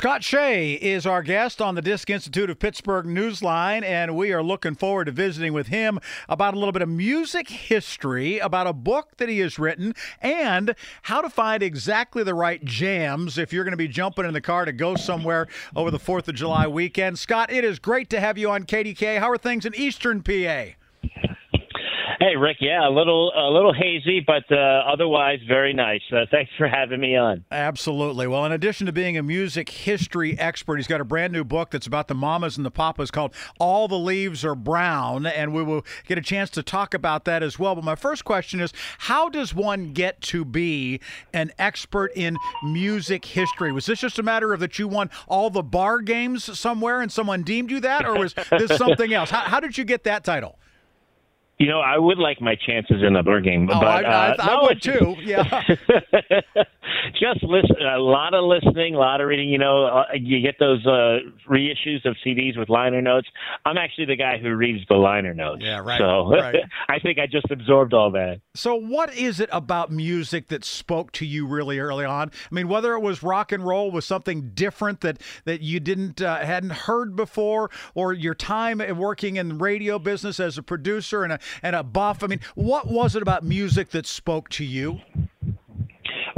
Scott Shea is our guest on the Disc Institute of Pittsburgh Newsline, and we are looking forward to visiting with him about a little bit of music history, about a book that he has written, and how to find exactly the right jams if you're going to be jumping in the car to go somewhere over the 4th of July weekend. Scott, it is great to have you on KDK. How are things in Eastern PA? Hey, Rick. Yeah, a little a little hazy, but uh, otherwise very nice. Uh, thanks for having me on. Absolutely. Well, in addition to being a music history expert, he's got a brand new book that's about the mamas and the papas called "All the Leaves Are Brown," and we will get a chance to talk about that as well. But my first question is, how does one get to be an expert in music history? Was this just a matter of that you won all the bar games somewhere and someone deemed you that, or was this something else? How, how did you get that title? You know, I would like my chances in a bird game, oh, but I, I, uh, I no, would too. Yeah, just listen. A lot of listening, a lot of reading. You know, uh, you get those uh, reissues of CDs with liner notes. I'm actually the guy who reads the liner notes. Yeah, right. So right. I think I just absorbed all that. So, what is it about music that spoke to you really early on? I mean, whether it was rock and roll was something different that that you didn't uh, hadn't heard before, or your time working in the radio business as a producer and a and a buff. I mean, what was it about music that spoke to you?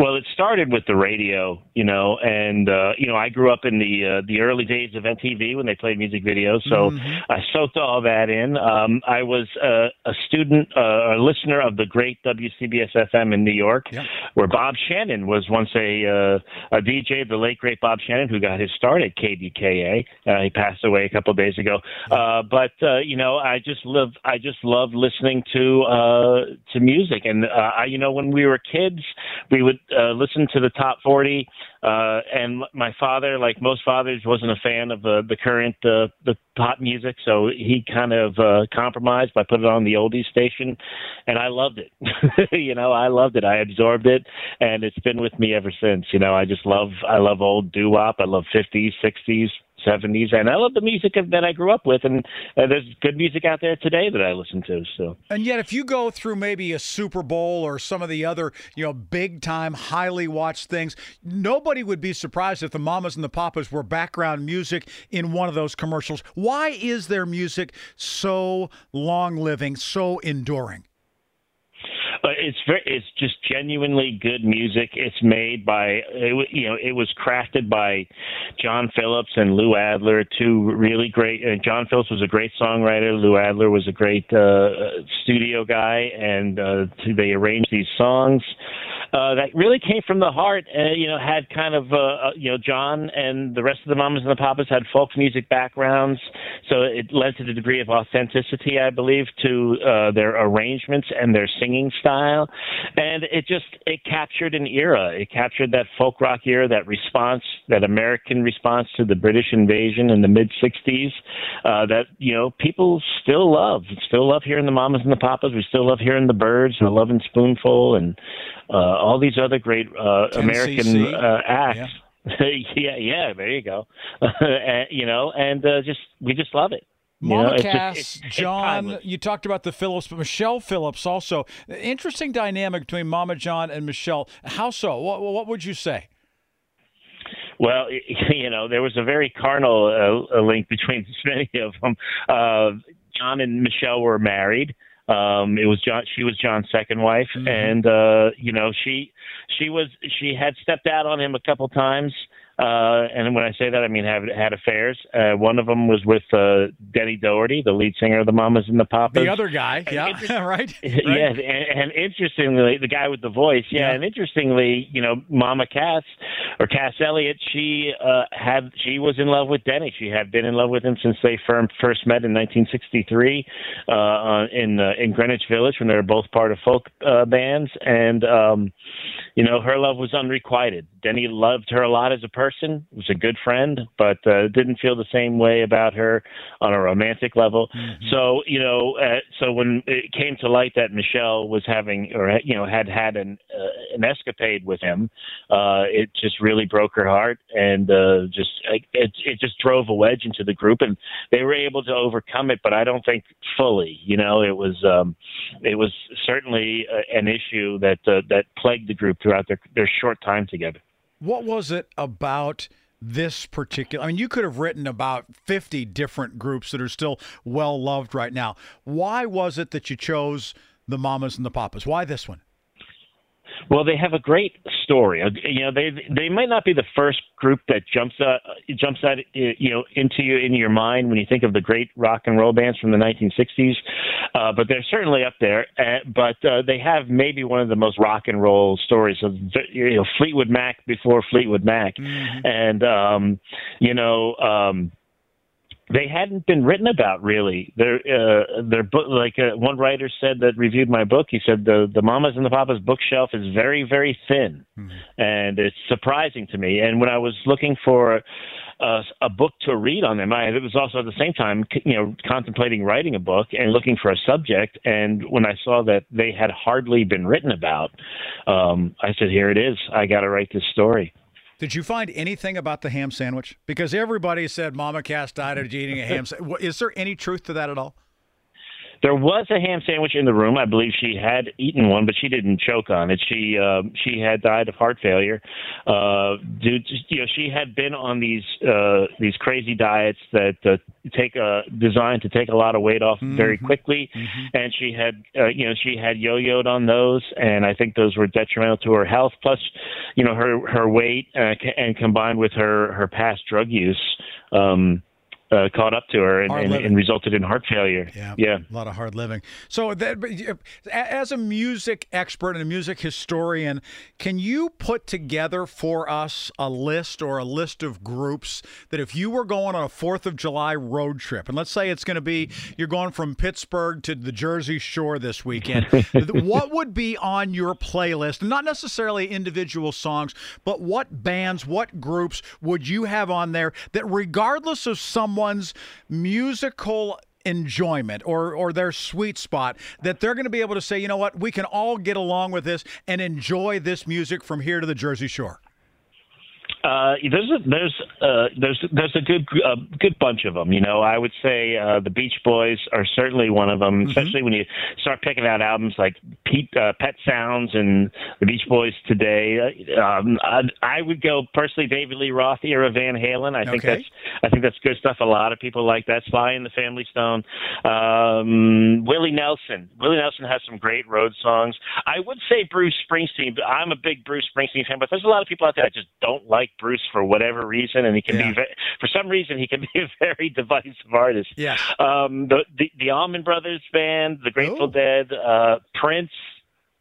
Well, it started with the radio, you know, and uh, you know, I grew up in the uh, the early days of MTV when they played music videos, so mm-hmm. I soaked all that in. Um, I was uh, a student, uh, a listener of the great WCBS FM in New York, Yep. where Bob Shannon was once a uh, a DJ, the late great Bob Shannon, who got his start at KDKA. Uh, he passed away a couple of days ago, uh, but uh, you know, I just love I just love listening to uh, to music, and uh, I, you know, when we were kids, we would uh, listen to the top 40 uh and my father like most fathers wasn't a fan of uh, the current uh, the pop music so he kind of uh compromised by putting it on the oldies station and I loved it. You know I loved it. I absorbed it and it's been with me ever since. You know I just love I love old doo-wop. I love 50s 60s 70s and I love the music that I grew up with and uh, there's good music out there today that I listen to so And yet, if you go through maybe a Super Bowl or some of the other, you know, big time, highly watched things, nobody would be surprised if the mamas and the papas were background music in one of those commercials. Why is their music so long living, so enduring? But it's very it's just genuinely good music. It's made by it, you know it was crafted by john phillips and lou adler two really great uh, john phillips was a great songwriter. Lou adler was a great uh, studio guy and uh, they arranged these songs uh, that really came from the heart. Uh, you know, had kind of uh, uh, you know John and the rest of the mamas and the papas had folk music backgrounds, so it led to the degree of authenticity, I believe, to uh, their arrangements and their singing style, and it just it captured an era. It captured that folk rock era, that response, that American response to the British invasion in the mid '60s, uh, that you know people still love, still love hearing the mamas and the papas. We still love hearing the Byrds and the Lovin' Spoonful and uh, all these other great uh, American uh, acts. Yeah. yeah, there you go. and, you know, and uh, just we just love it. You know, Mama it's just- Cass, it's- it's John, timeless. you talked about the Phillips, but Michelle Phillips also. Interesting dynamic between Mama John and Michelle. How so? What, what would you say? Well, you know, there was a very carnal uh, link between many of them. Uh, John and Michelle were married. Um, it was John. She was John's second wife, Mhm. and uh, you know, she she was she had stepped out on him a couple times. Uh, and when I say that, I mean have had affairs. Uh, one of them was with uh, Denny Doherty, the lead singer of the Mamas and the Papas. The other guy, yeah, right? Yeah, and, and interestingly, the guy with the voice. Yeah, Yeah. and interestingly, you know, Mama Cass or Cass Elliot, she uh, had she was in love with Denny. She had been in love with him since they firm, first met in 1963 uh, in uh, in Greenwich Village when they were both part of folk uh, bands, and um, you know, her love was unrequited. Denny loved her a lot as a person, was a good friend, but uh, didn't feel the same way about her on a romantic level. So, you know, uh, so when it came to light that Michelle was having, or you know, had had an uh, an escapade with him, uh, it just really broke her heart, and uh, just it it just drove a wedge into the group, and they were able to overcome it, but I don't think fully. You know, it was um, it was certainly uh, an issue that uh, that plagued the group throughout their their short time together. What was it about this particular? I mean, you could have written about 50 different groups that are still well loved right now. Why was it that you chose the Mamas and the Papas? Why this one? Well, they have a great story. Uh, you know, they they might not be the first group that jumps out jumps out you know into you in your mind when you think of the great rock and roll bands from the 1960s, uh, but they're certainly up there. Uh, but uh, they have maybe one of the most rock and roll stories of you know Fleetwood Mac before Fleetwood Mac, mm-hmm. and um, you know. Um, they hadn't been written about really. Their uh, their book, like uh, one writer said that reviewed my book. He said the the Mamas and the Papas bookshelf is very very thin, mm-hmm. and it's surprising to me. And when I was looking for a, a book to read on them, I it was also at the same time you know contemplating writing a book and looking for a subject. And when I saw that they had hardly been written about, um, I said, "Here it is. I got to write this story." Did you find anything about the ham sandwich? Because everybody said Mama Cass died of eating a ham sandwich. Is there any truth to that at all? There was a ham sandwich in the room. I believe she had eaten one, but she didn't choke on it. She uh, she had died of heart failure. Uh, due to, you know, she had been on these uh, these crazy diets that uh, take a designed to take a lot of weight off mm-hmm. very quickly, mm-hmm. and she had uh, you know she had yo-yoed on those, and I think those were detrimental to her health. Plus, you know her her weight uh, and combined with her her past drug use. Um, uh, caught up to her and, and, and, resulted in heart failure. Yeah, yeah, a lot of hard living. So, that, as a music expert and a music historian, can you put together for us a list or a list of groups that if you were going on a Fourth of July road trip, and let's say it's going to be you're going from Pittsburgh to the Jersey Shore this weekend, what would be on your playlist? Not necessarily individual songs, but what bands, what groups would you have on there that, regardless of someone someone's musical enjoyment or or their sweet spot that they're going to be able to say, you know what, we can all get along with this and enjoy this music from here to the Jersey Shore. Uh, there's a there's uh, there's there's a good uh, good bunch of them. You know, I would say uh, the Beach Boys are certainly one of them. Mm-hmm. Especially when you start picking out albums like Pete, uh, Pet Sounds and the Beach Boys today. Uh, um, I, I would go personally David Lee Roth era Van Halen. I think that's I think that's good stuff. A lot of people like that. Sly and the Family Stone. Um, Willie Nelson. Willie Nelson has some great road songs. I would say Bruce Springsteen. But I'm a big Bruce Springsteen fan, but there's a lot of people out there that just don't like Bruce for whatever reason, and he can yeah. be for some reason he can be a very divisive artist. Yeah. Um, the, the the Allman Brothers Band, the Grateful Ooh. Dead, uh, Prince.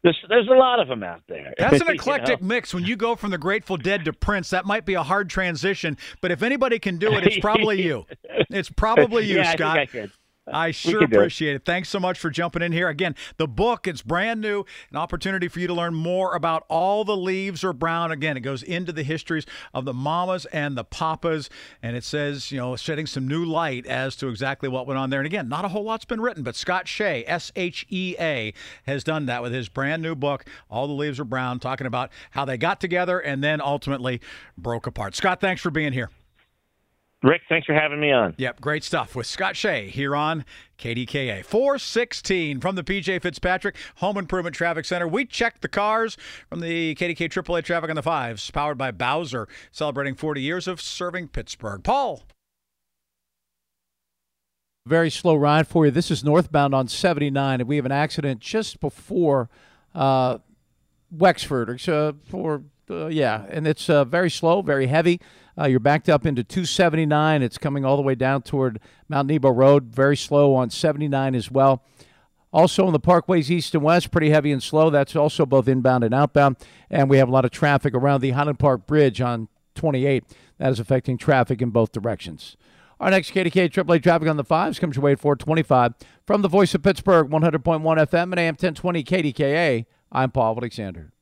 There's, there's a lot of them out there. That's an eclectic you know? mix. When you go from the Grateful Dead to Prince, that might be a hard transition. But if anybody can do it, it's probably you. It's probably you, yeah, Scott. I I. I sure appreciate it. it. Thanks so much for jumping in here. Again, the book, it's brand new, an opportunity for you to learn more about all the leaves are brown. Again, it goes into the histories of the mamas and the papas, and it says, you know, shedding some new light as to exactly what went on there. And again, not a whole lot's been written, but Scott Shea, S H E A, has done that with his brand new book, All the Leaves Are Brown, talking about how they got together and then ultimately broke apart. Scott, thanks for being here. Rick, thanks for having me on. Yep, great stuff with Scott Shea here on KDKA. 416 from the PJ Fitzpatrick Home Improvement Traffic Center. We checked the cars from the KDK AAA Traffic on the Fives, powered by Bowser, celebrating 40 years of serving Pittsburgh. Paul. Very slow ride for you. This is northbound on 79, and we have an accident just before uh, Wexford. Uh, for uh, yeah, and it's uh, very slow, very heavy. Uh, you're backed up into 279. It's coming all the way down toward Mount Nebo Road. Very slow on 79 as well. Also on the parkways east and west, pretty heavy and slow. That's also both inbound and outbound. And we have a lot of traffic around the Highland Park Bridge on 28. That is affecting traffic in both directions. Our next KDK AAA traffic on the fives comes your way at 425 from the voice of Pittsburgh, 100.1 FM and AM 1020 KDKA. I'm Paul Alexander.